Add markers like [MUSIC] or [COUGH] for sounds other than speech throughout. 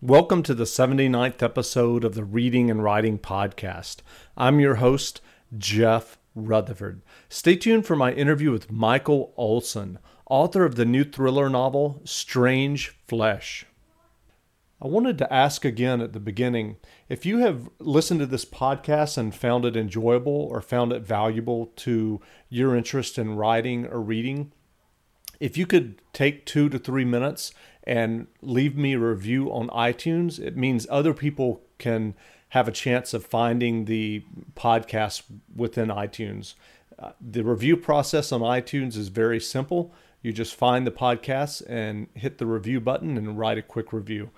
Welcome to the 79th episode of the Reading and Writing Podcast. I'm your host, Jeff Rutherford. Stay tuned for my interview with Michael Olson, author of the new thriller novel Strange Flesh. I wanted to ask again at the beginning if you have listened to this podcast and found it enjoyable or found it valuable to your interest in writing or reading, if you could take two to three minutes and leave me a review on iTunes. It means other people can have a chance of finding the podcast within iTunes. Uh, the review process on iTunes is very simple. You just find the podcast and hit the review button and write a quick review.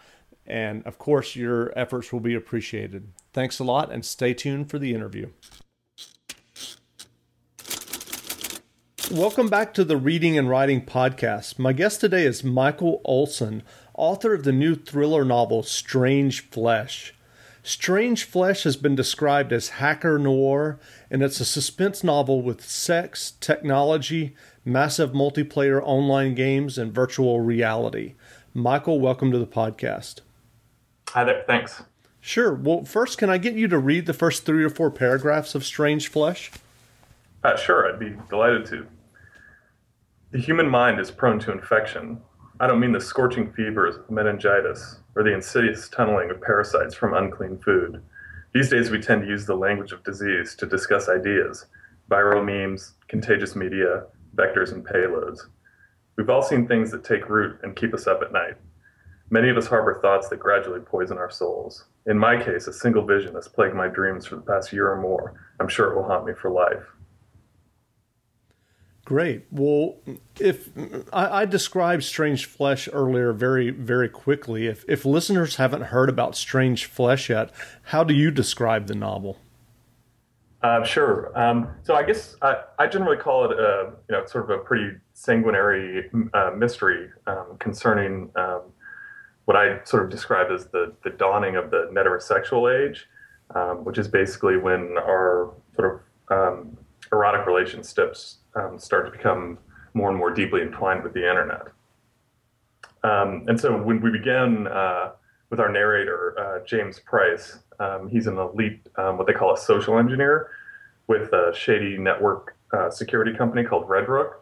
And of course, your efforts will be appreciated. Thanks a lot and stay tuned for the interview. Welcome back to the Reading and Writing Podcast. My guest today is Michael Olson, author of the new thriller novel Strange Flesh. Strange Flesh has been described as hacker noir, and it's a suspense novel with sex, technology, massive multiplayer online games, and virtual reality. Michael, welcome to the podcast. Hi there, thanks. Sure. Well, first, can I get you to read the first three or four paragraphs of Strange Flesh? Uh, sure, I'd be delighted to. The human mind is prone to infection. I don't mean the scorching fevers of meningitis or the insidious tunneling of parasites from unclean food. These days, we tend to use the language of disease to discuss ideas viral memes, contagious media, vectors, and payloads. We've all seen things that take root and keep us up at night. Many of us harbor thoughts that gradually poison our souls. In my case, a single vision has plagued my dreams for the past year or more. I'm sure it will haunt me for life. Great. Well, if I, I, described Strange Flesh earlier very, very quickly, if if listeners haven't heard about Strange Flesh yet, how do you describe the novel? Uh, sure. Um, so I guess I, I, generally call it a you know sort of a pretty sanguinary uh, mystery um, concerning um, what I sort of describe as the the dawning of the heterosexual age, um, which is basically when our sort of um, erotic relationships um, start to become more and more deeply entwined with the internet. Um, and so when we began uh, with our narrator, uh, James Price, um, he's an elite, um, what they call a social engineer with a shady network uh, security company called Redrook.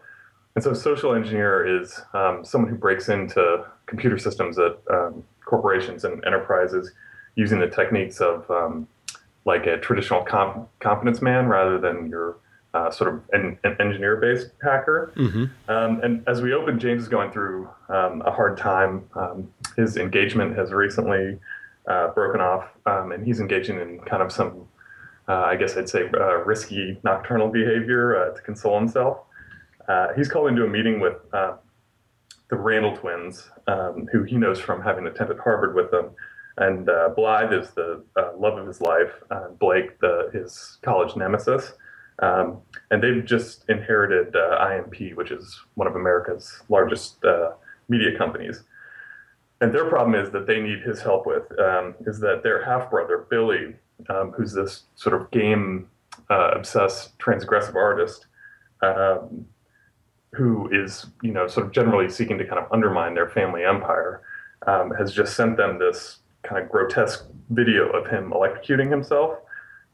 And so, social engineer is um, someone who breaks into computer systems at um, corporations and enterprises using the techniques of like a traditional comp- competence man rather than your uh, sort of an, an engineer-based hacker. Mm-hmm. Um, and as we open, James is going through um, a hard time. Um, his engagement has recently uh, broken off, um, and he's engaging in kind of some, uh, I guess I'd say, uh, risky nocturnal behavior uh, to console himself. Uh, he's called into a meeting with the Randall twins, um, who he knows from having attended Harvard with them. And Blythe is the love of his life, Blake, the, his college nemesis. Um, and they've just inherited uh, IMP, which is one of America's largest uh, media companies. And their problem is that they need his help with um, is that their half brother Billy, um, who's this sort of game uh, obsessed transgressive artist, um, who is you know sort of generally seeking to kind of undermine their family empire, um, has just sent them this kind of grotesque video of him electrocuting himself.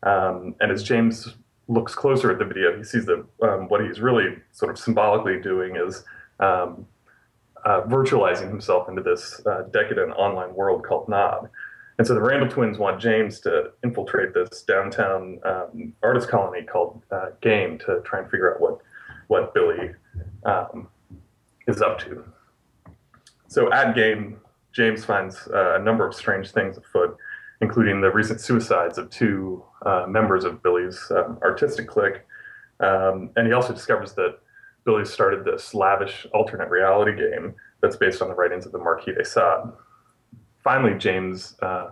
Um, and as James looks closer at the video, he sees that um, what he's really sort of symbolically doing is um, uh, virtualizing himself into this uh, decadent online world called Nod. And so the Randall twins want James to infiltrate this downtown um, artist colony called uh, Game to try and figure out what what Billy um, is up to. So at Game, James finds uh, a number of strange things afoot including the recent suicides of two uh, members of Billy's um, artistic clique. Um, and he also discovers that Billy started this lavish alternate reality game that's based on the writings of the Marquis de Sade. Finally, James uh,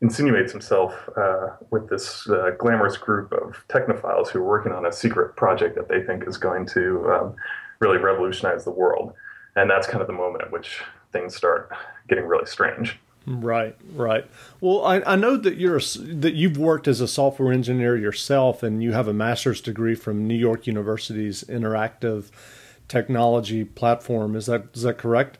insinuates himself uh, with this uh, glamorous group of technophiles who are working on a secret project that they think is going to um, really revolutionize the world. And that's kind of the moment at which things start getting really strange. Right, right. Well, I, I know that you're that you've worked as a software engineer yourself, and you have a master's degree from New York University's Interactive Technology Platform. Is that is that correct?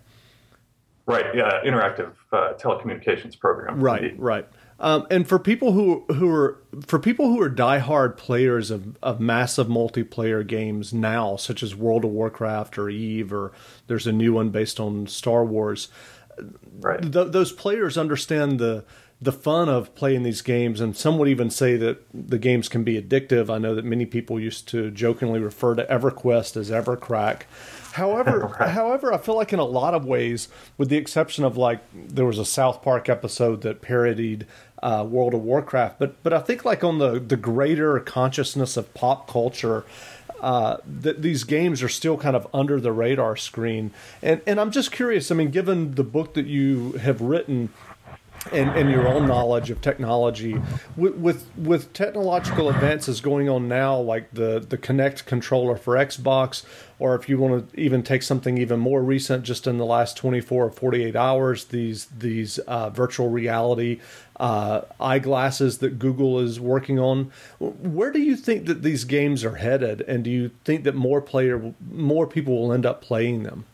Right. Yeah. Interactive uh, telecommunications program. Right. Indeed. Right. Um, and for people who who are for people who are diehard players of, of massive multiplayer games now, such as World of Warcraft or Eve, or there's a new one based on Star Wars. Right. Th- those players understand the the fun of playing these games, and some would even say that the games can be addictive. I know that many people used to jokingly refer to EverQuest as Evercrack. However, [LAUGHS] right. however, I feel like in a lot of ways, with the exception of like there was a South Park episode that parodied uh, World of Warcraft, but but I think like on the the greater consciousness of pop culture. Uh, that these games are still kind of under the radar screen, and and I'm just curious. I mean, given the book that you have written, and, and your own knowledge of technology with, with, with technological advances going on now like the the Kinect controller for Xbox or if you want to even take something even more recent just in the last 24 or 48 hours these these uh, virtual reality uh, eyeglasses that Google is working on where do you think that these games are headed? And do you think that more player more people will end up playing them?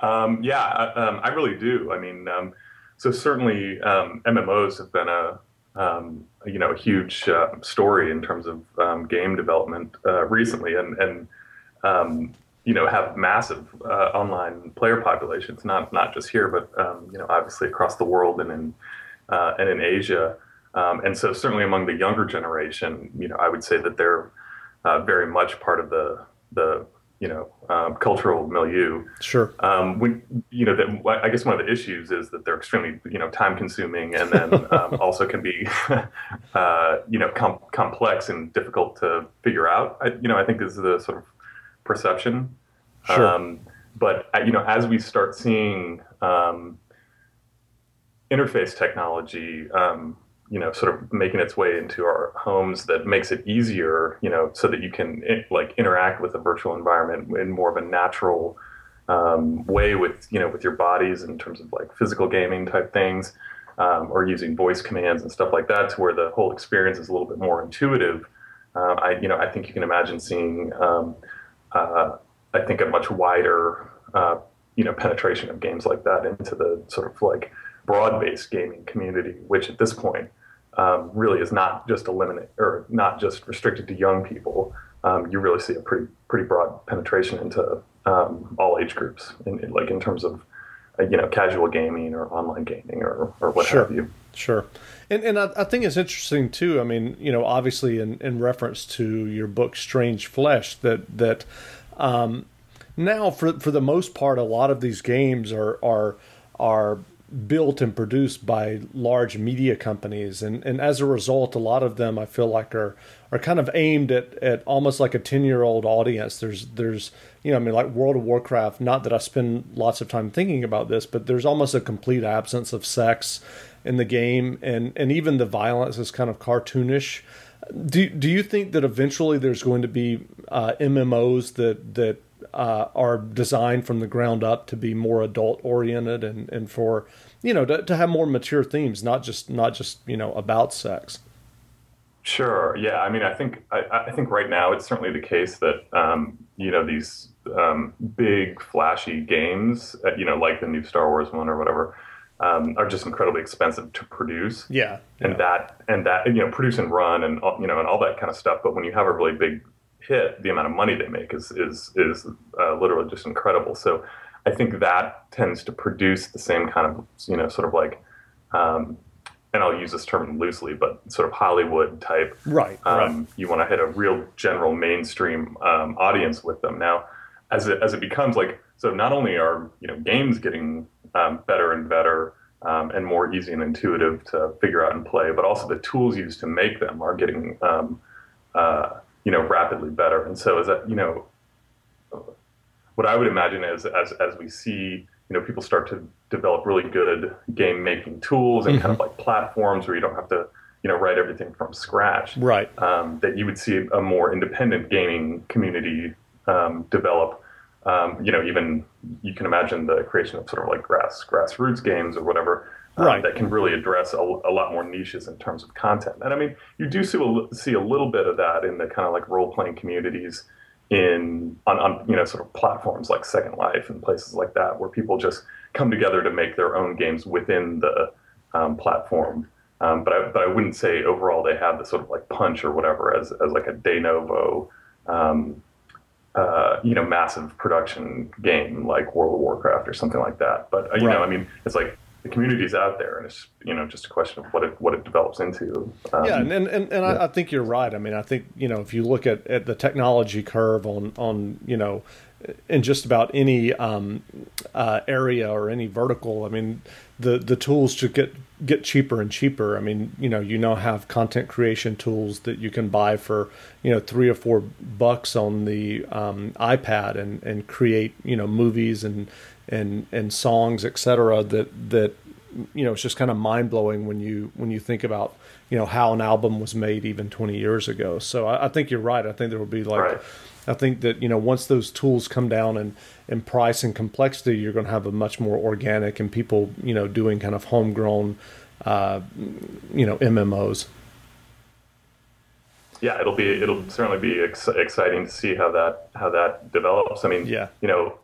Um, yeah I, um, I really do. I mean um, so certainly um, MMOs have been a um, you know a huge uh, story in terms of um, game development uh, recently, and and um, you know have massive uh, online player populations, not not just here, but um, you know obviously across the world and in uh, and in Asia. Um, and so certainly among the younger generation, you know, I would say that they're uh, very much part of the the you know um, cultural milieu. Sure. Um, when you know that I guess one of the issues is that they're extremely you know time consuming and then um, [LAUGHS] also can be [LAUGHS] uh, you know com- complex and difficult to figure out. I, you know I think this is the sort of perception. Sure. Um, but uh, you know as we start seeing um, interface technology um, you know sort of making its way into our homes that makes it easier you know so that you can eh, like interact with the virtual environment in more of a natural um, way with you know with your bodies in terms of like physical gaming type things um, or using voice commands and stuff like that to where the whole experience is a little bit more intuitive uh, I you know I think you can imagine seeing um, I think a much wider uh, you know penetration of games like that into the sort of like broad-based gaming community, which at this point um, really is not just eliminate or not just restricted to young people. Um, you really see a pretty pretty broad penetration into um, all age groups, in, in, like in terms of uh, you know casual gaming or online gaming or or what sure. have you. Sure, and and I, I, think it's interesting too. I mean, you know, obviously in, in reference to your book Strange Flesh, that that um, now for for the most part, a lot of these games are are are built and produced by large media companies. And, and as a result a lot of them I feel like are are kind of aimed at, at almost like a 10 year old audience. There's there's you know I mean like World of Warcraft not that I spend lots of time thinking about this but there's almost a complete absence of sex in the game. And and even the violence is kind of cartoonish. Do, do you think that eventually there's going to be uh, MMOs that that uh, are designed from the ground up to be more adult oriented and, and for you know to, to have more mature themes, not just not just you know about sex. Sure. Yeah. I mean, I think I, I think right now it's certainly the case that um, you know these um, big flashy games, uh, you know, like the new Star Wars one or whatever, um, are just incredibly expensive to produce. Yeah. And yeah. that and that you know produce and run and you know and all that kind of stuff. But when you have a really big hit, the amount of money they make is is is uh, literally just incredible. So I think that tends to produce the same kind of you know sort of like. Um, and I'll use this term loosely, but sort of Hollywood type. Right. Um, right. You want to hit a real general mainstream um, audience with them. Now, as it as it becomes like so, not only are you know games getting um, better and better um, and more easy and intuitive to figure out and play, but also the tools used to make them are getting um, uh, you know, rapidly better. And so, is that you know, what I would imagine is as as we see, you know, people start to develop really good game making tools and mm-hmm. kind of like platforms where you don't have to, you know, write everything from scratch. Right. Um, that you would see a more independent gaming community um, develop. Um, you know, even you can imagine the creation of sort of like grass grassroots games or whatever um, right. that can really address a, a, lot more niches in terms of content. And I mean, you do see a, see a little bit of that in the kind of like role playing communities in on, on you know sort of platforms like Second Life and places like that, where people just come together to make their own games within the um, platform. Um, but I, but I wouldn't say overall they have the sort of like punch or whatever as, as like a de novo, um, uh, you know, massive production game like World of Warcraft or something like that. But uh, you right. know, I mean, it's like the community is out there, and it's you know just a question of what it what it develops into. Um, yeah, and and, and, yeah. I, I, think you're right. I mean, I think you know if you look at, at the technology curve on on you know in just about any um, uh, area or any vertical, I mean the the tools to get get cheaper and cheaper. I mean, you know, you now have content creation tools that you can buy for, you know, three or four bucks on the um, iPad and, and create, you know, movies and and and songs, etc. That that you know it's just kind of mind blowing when you when you think about you know how an album was made even 20 years ago. So I, I think you're right. I think there will be like. Right. I think that you know once those tools come down in, in price and complexity, you're going to have a much more organic and people you know doing kind of homegrown, uh, you know MMOs. Yeah, it'll be it'll certainly be ex- exciting to see how that how that develops. I mean, yeah, you know,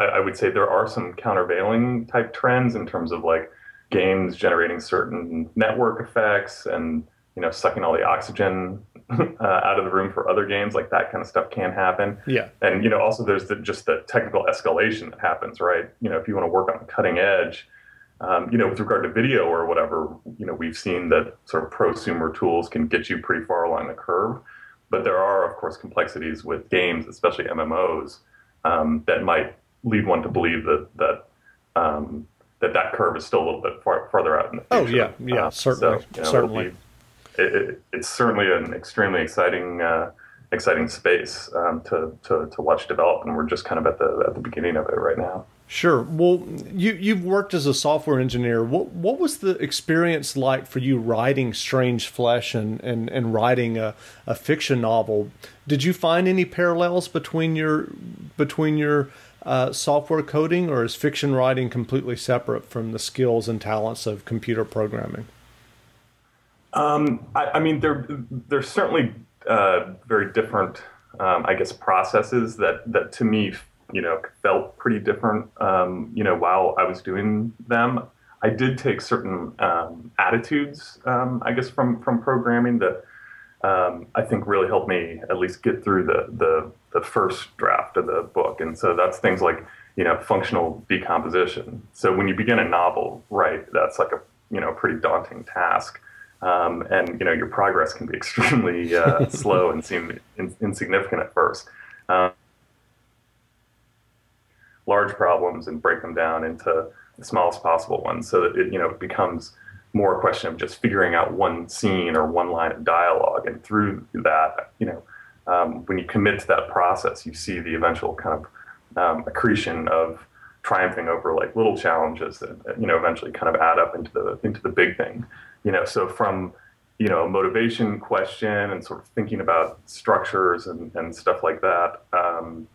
I, I, would say there are some countervailing type trends in terms of like games generating certain network effects and you know sucking all the oxygen [LAUGHS] uh, out of the room for other games. Like that kind of stuff can happen. Yeah. And you know also there's the, just the technical escalation that happens right? You know if you want to work on the cutting edge um, you know with regard to video or whatever you know we've seen that sort of prosumer tools can get you pretty far along the curve. But there are of course complexities with games especially mmos um, that might lead one to believe that that um, that that curve is still a little bit far, farther out in the oh, future. Oh yeah, yeah, uh, certainly, so, you know, certainly. Be, it, it, it's certainly an extremely exciting uh, exciting space um, to, to to watch develop, and we're just kind of at the at the beginning of it right now. Sure. Well, you you've worked as a software engineer. What what was the experience like for you writing Strange Flesh and and, and writing a, a fiction novel? Did you find any parallels between your between your uh, software coding, or is fiction writing completely separate from the skills and talents of computer programming? Um, I, I, mean, they're certainly uh, very different. Um, I guess processes that that to me, you know, felt pretty different. Um, you know, while I was doing them, I did take certain um, attitudes, um, I guess, from from programming that um, I think really helped me at least get through the, the, the first draft of the book. And so that's things like you know functional decomposition. So when you begin a novel, right, that's like a you know pretty daunting task. Um, and you know your progress can be [LAUGHS] extremely uh, slow and seem in, insignificant at first. Um, large problems and break them down into the smallest possible ones, so that it you know becomes more a question of just figuring out one scene or one line of dialogue. And through that, you know, um, when you commit to that process, you see the eventual kind of um, accretion of triumphing over like little challenges that you know eventually kind of add up into the into the big thing. You know, so from you know a motivation question and sort of thinking about structures and, and stuff like that. Um,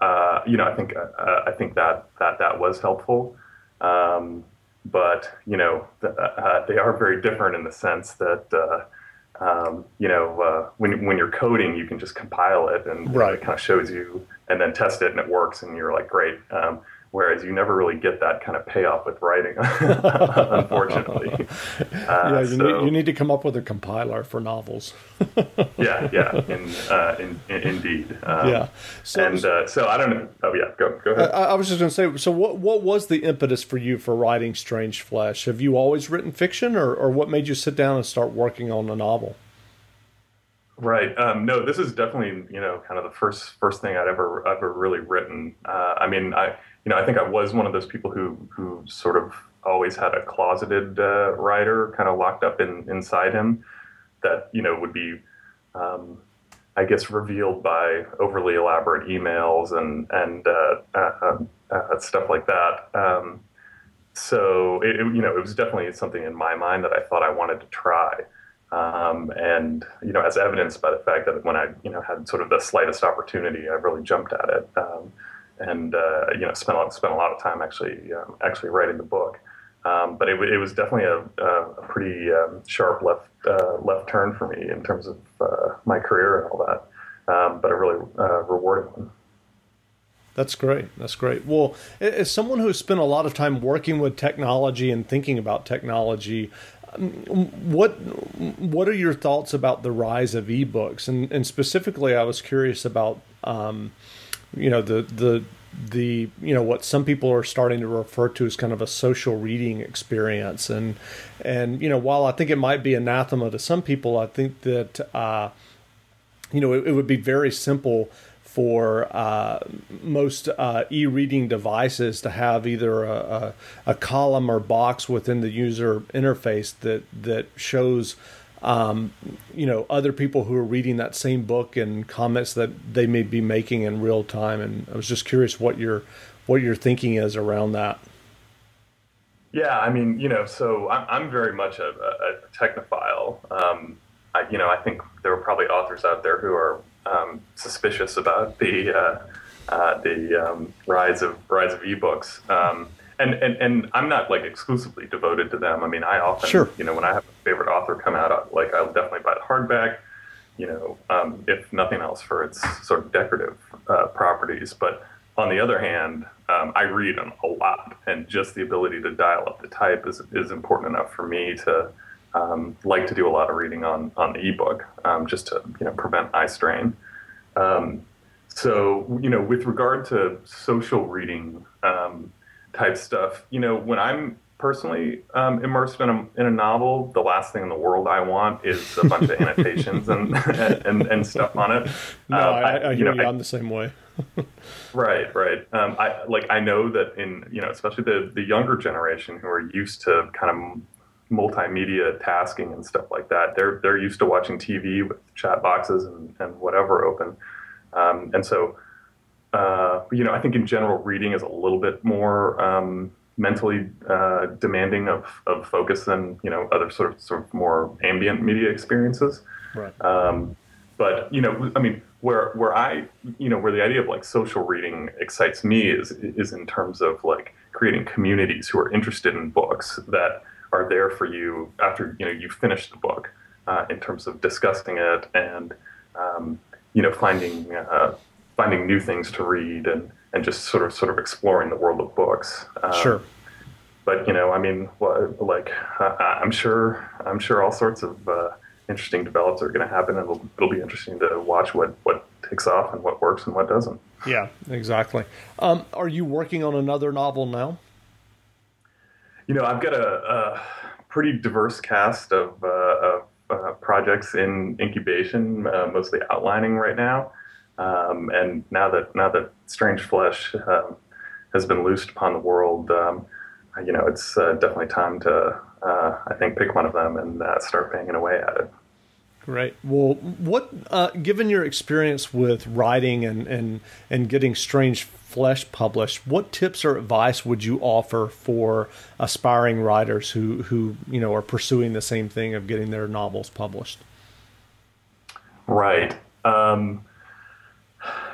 uh, you know, I think uh, I think that that that was helpful. Um, but you know uh, they are very different in the sense that uh, um, you know uh, when when you're coding you can just compile it and right. it kind of shows you and then test it and it works and you're like great um, whereas you never really get that kind of payoff with writing, [LAUGHS] unfortunately. [LAUGHS] Uh, yeah, you, so, need, you need to come up with a compiler for novels. [LAUGHS] yeah, yeah, in, uh, in, in, indeed. Um, yeah. So, and uh, so I don't know. Oh, yeah, go, go ahead. I, I was just going to say so, what, what was the impetus for you for writing Strange Flesh? Have you always written fiction, or, or what made you sit down and start working on a novel? Right. Um, no, this is definitely you know kind of the first first thing I'd ever ever really written. Uh, I mean, I you know, I think I was one of those people who who sort of always had a closeted uh, writer kind of locked up in inside him that you know would be um, I guess revealed by overly elaborate emails and and uh, uh, uh, uh stuff like that. Um, so it, it, you know it was definitely something in my mind that I thought I wanted to try. Um, and you know, as evidenced by the fact that when I you know had sort of the slightest opportunity, I really jumped at it. Um, and uh, you know spent a, spent a lot of time actually um, actually writing the book. Um, but it, it, was definitely a, a pretty um, sharp left uh, left turn for me in terms of uh, my career and all that. Um, but a really uh, rewarding one. That's great. That's great. Well, as someone who spent a lot of time working with technology and thinking about technology, what what are your thoughts about the rise of ebooks? And, and specifically, I was curious about um, you know the the the you know what some people are starting to refer to as kind of a social reading experience and and you know while I think it might be anathema to some people I think that uh, you know it, it would be very simple for uh, most uh, e-reading devices to have either a, a, a, column or box within the user interface that that shows um, you know other people who are reading that same book and comments that they may be making in real time. And I was just curious what your what your thinking is around that. Yeah, I mean, you know, so I'm, I'm very much a, a technophile. Um, I, you know, I think there are probably authors out there who are um, suspicious about the uh, uh, the um, rise of rise of ebooks. Um, and, and and I'm not like exclusively devoted to them. I mean, I often, sure. you know, when I have a favorite author come out, like I'll definitely buy the hardback. You know, um, if nothing else for its sort of decorative uh, properties. But on the other hand, um, I read them a lot, and just the ability to dial up the type is is important enough for me to um, like to do a lot of reading on on the ebook, um, just to you know prevent eye strain. Um, so you know, with regard to social reading um, type stuff, you know, when I'm personally um, immersed in a, in a novel, the last thing in the world I want is a bunch of annotations and, [LAUGHS] and, and stuff on it. No, uh, I, I, you know, you, I'm the same way. [LAUGHS] right, right. Um, I like I know that in you know especially the the younger generation who are used to kind of multimedia tasking and stuff like that. They're they're used to watching TV with chat boxes and, and whatever open, um, and so uh, you know I think in general reading is a little bit more um, mentally uh, demanding of, of focus than you know other sort of sort of more ambient media experiences. Right. Um, but you know, I mean, where where I you know where the idea of like social reading excites me is is in terms of like creating communities who are interested in books that are there for you after you know you finish the book uh, in terms of discussing it and um, you know finding uh, finding new things to read and and just sort of sort of exploring the world of books. Um, sure. But you know, I mean, like I'm sure I'm sure all sorts of uh, interesting develops are going to happen, and it'll, it'll be interesting to watch what what takes off and what works and what doesn't. Yeah, exactly. Um, are you working on another novel now? You know, I've got a, a pretty diverse cast of, uh, of uh, projects in incubation, uh, mostly outlining right now. Um, and now that now that Strange Flesh um, has been loosed upon the world, um, you know, it's uh, definitely time to, I think, pick one of them and start banging away at it. Great. Well, what, uh, given your experience with writing and, and, and getting Strange Flesh published, what tips or advice would you offer for aspiring writers who, who you know are pursuing the same thing of getting their novels published? Right. Um,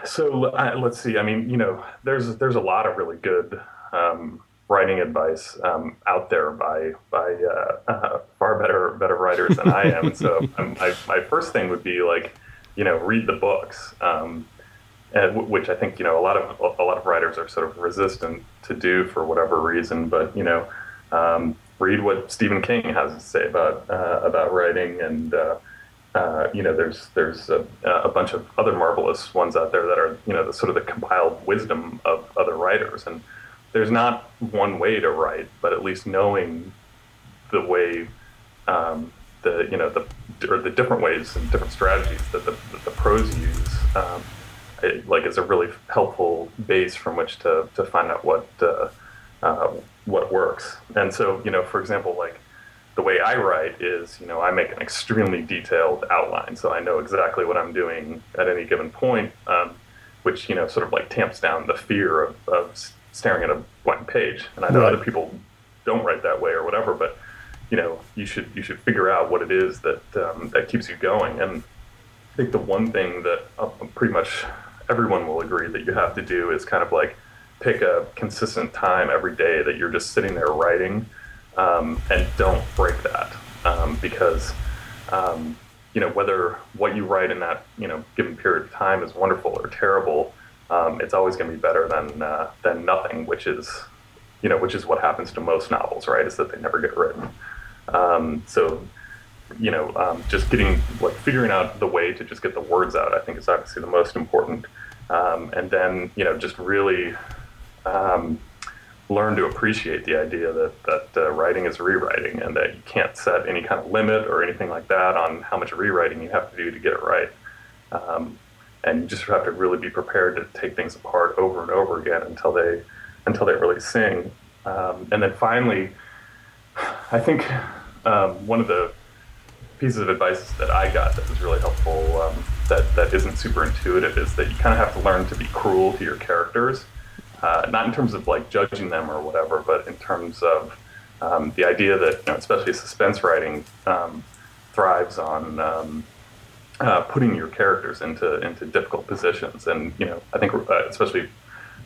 so uh, let's see. I mean, you know, there's there's a lot of really good um, writing advice um, out there by by uh, uh, [LAUGHS] far better better writers than I am. so [LAUGHS] um, my my first thing would be like, you know, read the books, um, and, which I think you know a lot of a lot of writers are sort of resistant to do for whatever reason. But you know, um, read what Stephen King has to say about uh, about writing and. Uh, uh, you know, there's there's a, a, bunch of other marvelous ones out there that are you know the sort of the compiled wisdom of other writers, and there's not one way to write, but at least knowing the way, um, the you know the or the different ways and different strategies that the, that the pros use, um, it, like is a really helpful base from which to to find out what uh, uh, what works. And so you know, for example, like the way I write is, you know, I make an extremely detailed outline, so I know exactly what I'm doing at any given point, um, which you know, sort of like tamps down the fear of, of staring at a blank page. And I know right. other people don't write that way or whatever, but you know, you should you should figure out what it is that um, that keeps you going. And I think the one thing that uh, pretty much everyone will agree that you have to do is kind of like pick a consistent time every day that you're just sitting there writing, um, and don't break that um, because um, you know whether what you write in that you know given period of time is wonderful or terrible um, it's always going to be better than uh, than nothing, which is you know which is what happens to most novels, right? Is that they never get written. Um, so you know, um, just getting like figuring out the way to just get the words out, I think is obviously the most important. Um, and then you know, just really um, learn to appreciate the idea that that uh, writing is rewriting, and that you can't set any kind of limit or anything like that on how much rewriting you have to do to get it right. Um, and you just have to really be prepared to take things apart over and over again until they until they really sing. Um, and then finally, I think um, one of the pieces of advice that I got that was really helpful um, that that isn't super intuitive is that you kind of have to learn to be cruel to your characters, uh, not in terms of like judging them or whatever, but in terms of um, the idea that you know, especially suspense writing um, thrives on um, uh, putting your characters into into difficult positions, and you know I think uh, especially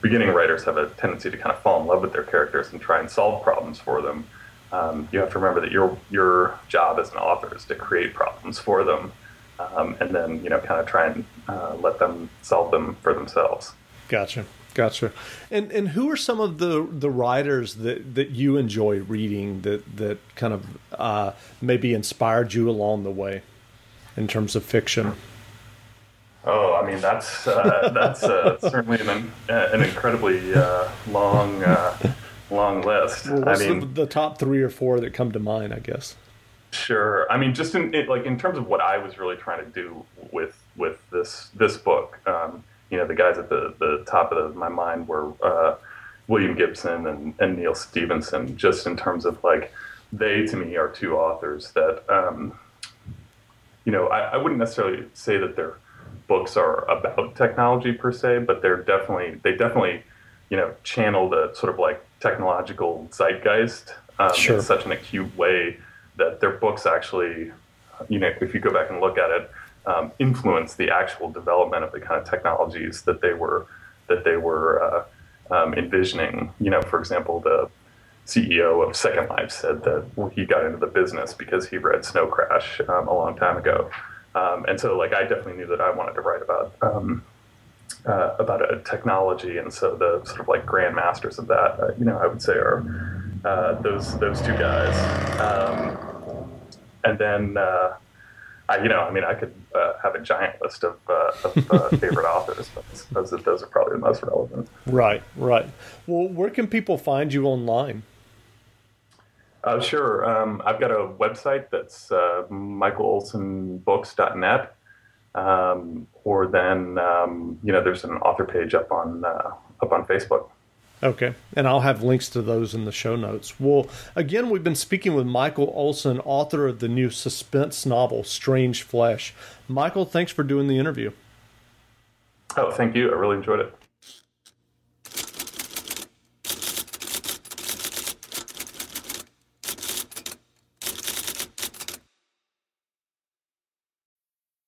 beginning writers have a tendency to kind of fall in love with their characters and try and solve problems for them um, you have to remember that your your job as an author is to create problems for them, um, and then you know kind of try and uh, let them solve them for themselves. Gotcha, gotcha. And and who are some of the the writers that that you enjoy reading that that kind of uh, maybe inspired you along the way in terms of fiction? Oh, I mean that's uh, that's uh, [LAUGHS] certainly an an incredibly uh, long uh, long list. Well, I mean, the, the, top three or four that come to mind, I guess. Sure. I mean, just in it, like in terms of what I was really trying to do with with this this book, um, you know, the guys at the the top of the, my mind were uh, William Gibson and, and Neal Stephenson. Just in terms of like, they to me are two authors that, um, you know, I, I wouldn't necessarily say that their books are about technology per se, but they're definitely they definitely you know channel the sort of like technological zeitgeist um, sure. in such an acute way that their books actually, you know, if you go back and look at it, um, influence the actual development of the kind of technologies that they were that they were uh, um, envisioning. You know, for example, the CEO of Second Life said that he got into the business because he read Snow Crash um, a long time ago, um, and so like I definitely knew that I wanted to write about um, uh, about a technology, and so the sort of like grandmasters of that, uh, you know, I would say are uh, those those two guys. Um, and then, uh, I, you know, I mean, I could uh, have a giant list of, uh, of [LAUGHS] favorite authors, but I suppose that those are probably the most relevant. Right, right. Well, where can people find you online? Uh, sure. Um, I've got a website that's uh, michaelolsonbooks.net. Um, or then um, you know there's an author page up on uh, up on Facebook. Okay, and I'll have links to those in the show notes. Well, again, we've been speaking with Michael Olson, author of the new suspense novel Strange Flesh. Michael, thanks for doing the interview. Oh, thank you. I really enjoyed it.